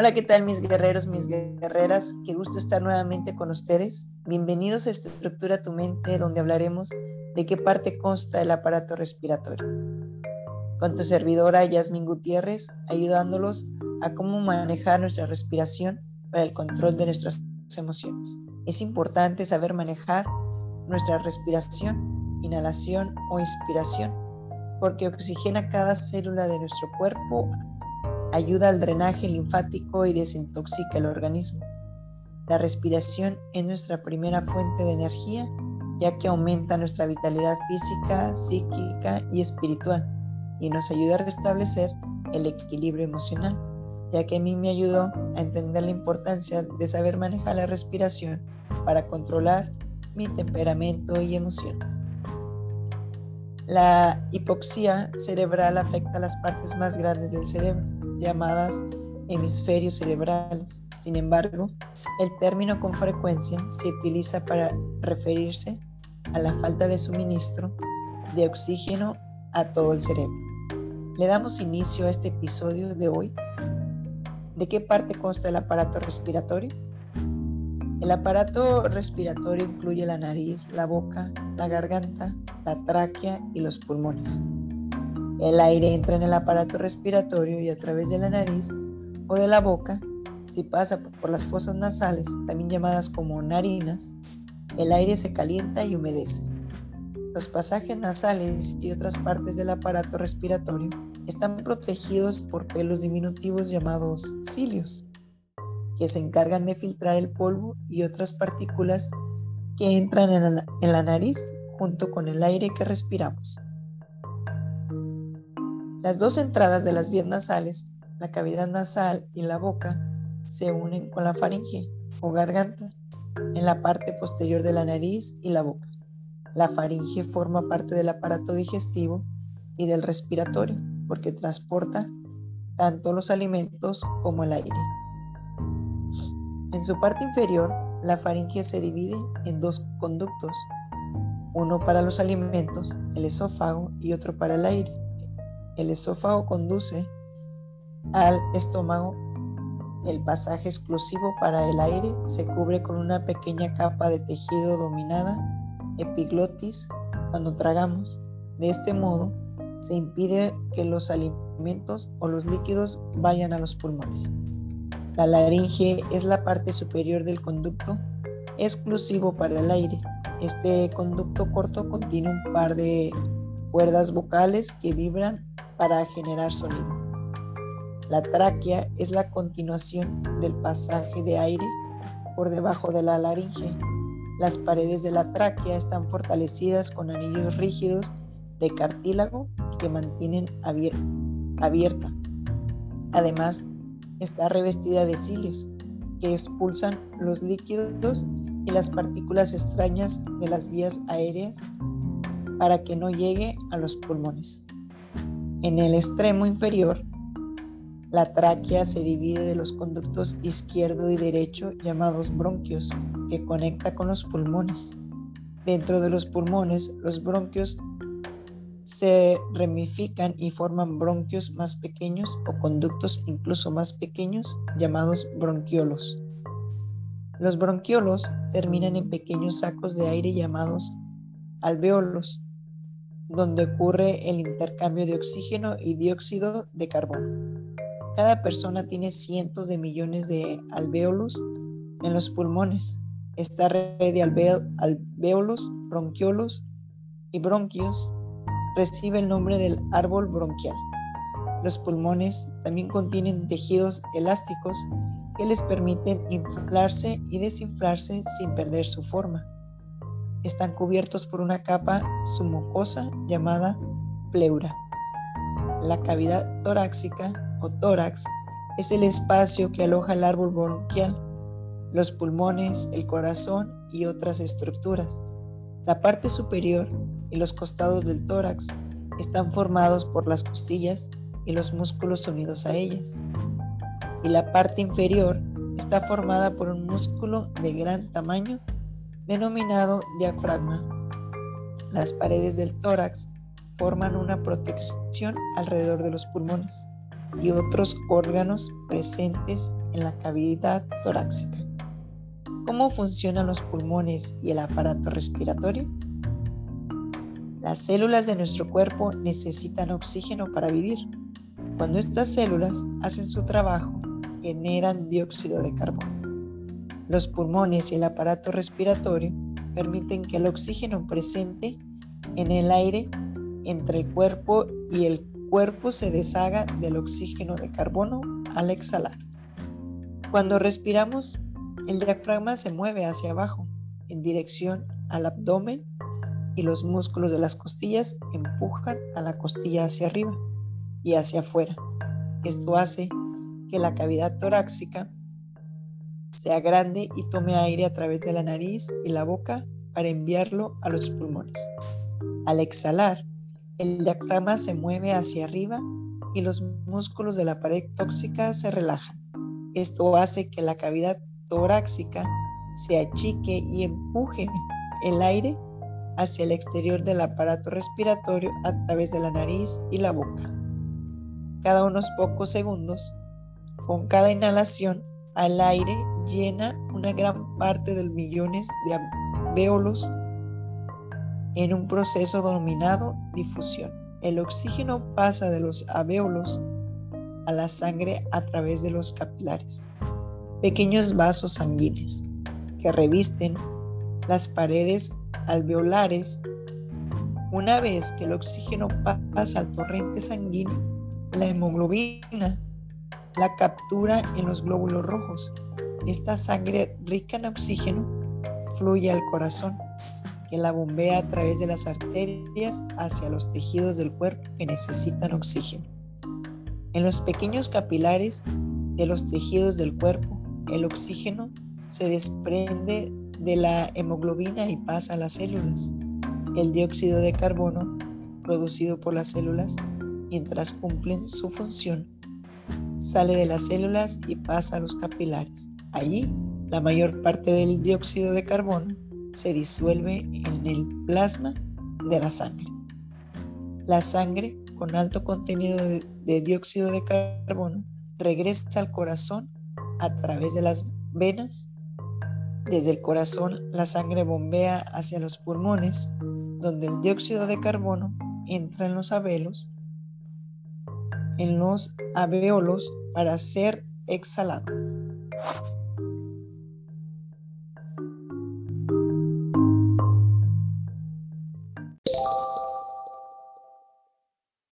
Hola, ¿qué tal mis guerreros, mis guerreras? Qué gusto estar nuevamente con ustedes. Bienvenidos a Estructura tu mente, donde hablaremos de qué parte consta el aparato respiratorio. Con tu servidora Yasmin Gutiérrez, ayudándolos a cómo manejar nuestra respiración para el control de nuestras emociones. Es importante saber manejar nuestra respiración, inhalación o inspiración, porque oxigena cada célula de nuestro cuerpo ayuda al drenaje linfático y desintoxica el organismo. La respiración es nuestra primera fuente de energía, ya que aumenta nuestra vitalidad física, psíquica y espiritual, y nos ayuda a restablecer el equilibrio emocional, ya que a mí me ayudó a entender la importancia de saber manejar la respiración para controlar mi temperamento y emoción. La hipoxia cerebral afecta las partes más grandes del cerebro llamadas hemisferios cerebrales. Sin embargo, el término con frecuencia se utiliza para referirse a la falta de suministro de oxígeno a todo el cerebro. Le damos inicio a este episodio de hoy. ¿De qué parte consta el aparato respiratorio? El aparato respiratorio incluye la nariz, la boca, la garganta, la tráquea y los pulmones. El aire entra en el aparato respiratorio y a través de la nariz o de la boca, si pasa por las fosas nasales, también llamadas como narinas, el aire se calienta y humedece. Los pasajes nasales y otras partes del aparato respiratorio están protegidos por pelos diminutivos llamados cilios, que se encargan de filtrar el polvo y otras partículas que entran en la, nariz junto con el aire que respiramos. Las dos entradas de las vías nasales, la cavidad nasal y la boca, se unen con la faringe o garganta en la parte posterior de la nariz y la boca. La faringe forma parte del aparato digestivo y del respiratorio porque transporta tanto los alimentos como el aire. En su parte inferior, la faringe se divide en dos conductos, uno para los alimentos, el esófago, y otro para el aire. El esófago conduce al estómago. El pasaje exclusivo para el aire se cubre con una pequeña capa de tejido dominada epiglotis cuando tragamos. De este modo, se impide que los alimentos o los líquidos vayan a los pulmones. La laringe es la parte superior del conducto exclusivo para el aire. Este conducto corto contiene un par de cuerdas vocales que vibran para generar sonido. La tráquea es la continuación del pasaje de aire por debajo de la laringe. Las paredes de la tráquea están fortalecidas con anillos rígidos de cartílago que mantienen abierta. Además, está revestida de cilios que expulsan los líquidos y las partículas extrañas de las vías aéreas para que no llegue a los pulmones. En el extremo inferior, la tráquea se divide de los conductos izquierdo y derecho llamados bronquios, que conecta con los pulmones. Dentro de los pulmones, los bronquios se ramifican y forman bronquios más pequeños o conductos incluso más pequeños llamados bronquiolos. Los bronquiolos terminan en pequeños sacos de aire llamados alveolos donde ocurre el intercambio de oxígeno y dióxido de carbono. Cada persona tiene cientos de millones de alvéolos en los pulmones. Esta red de alvéolos, bronquiolos y bronquios recibe el nombre del árbol bronquial. Los pulmones también contienen tejidos elásticos que les permiten inflarse y desinflarse sin perder su forma están cubiertos por una capa submucosa llamada pleura. La cavidad torácica o tórax es el espacio que aloja el árbol bronquial, los pulmones, el corazón y otras estructuras. La parte superior y los costados del tórax están formados por las costillas y los músculos unidos a ellas. Y la parte inferior está formada por un músculo de gran tamaño denominado diafragma. Las paredes del tórax forman una protección alrededor de los pulmones. y otros órganos presentes en la cavidad torácica. ¿Cómo funcionan los pulmones y el aparato respiratorio? Las células de nuestro cuerpo necesitan oxígeno para vivir. Cuando estas células hacen su trabajo, generan dióxido de carbono. Los pulmones y el aparato respiratorio permiten que el oxígeno presente en el aire entre el cuerpo y el cuerpo se deshaga del oxígeno de carbono al exhalar. Cuando respiramos, el diafragma se mueve hacia abajo en dirección al abdomen y los músculos de las costillas empujan a la costilla hacia arriba y hacia afuera. Esto hace que la cavidad torácica sea grande y tome aire a través de la nariz y la boca para enviarlo a los pulmones. Al exhalar, el diafragma se mueve hacia arriba y los músculos de la pared tóxica se relajan. Esto hace que la cavidad torácica se achique y empuje el aire hacia el exterior del aparato respiratorio a través de la nariz y la boca. Cada unos pocos segundos, con cada inhalación, al aire llena una gran parte de millones de alvéolos en un proceso denominado difusión. El oxígeno pasa de los alvéolos a la sangre a través de los capilares, pequeños vasos sanguíneos que revisten las paredes alveolares. Una vez que el oxígeno pasa al torrente sanguíneo, la hemoglobina la captura en los glóbulos rojos. Esta sangre rica en oxígeno fluye al corazón que la bombea a través de las arterias hacia los tejidos del cuerpo que necesitan oxígeno. En los pequeños capilares de los tejidos del cuerpo, el oxígeno se desprende de la hemoglobina y pasa a las células. El dióxido de carbono, producido por las células, mientras cumplen su función, sale de las células y pasa a los capilares. Allí, la mayor parte del dióxido de carbono se disuelve en el plasma de la sangre. La sangre con alto contenido de, dióxido de carbono regresa al corazón a través de las venas. Desde el corazón la sangre bombea hacia los pulmones, donde el dióxido de carbono entra en los alveolos, en los alveolos para ser exhalado.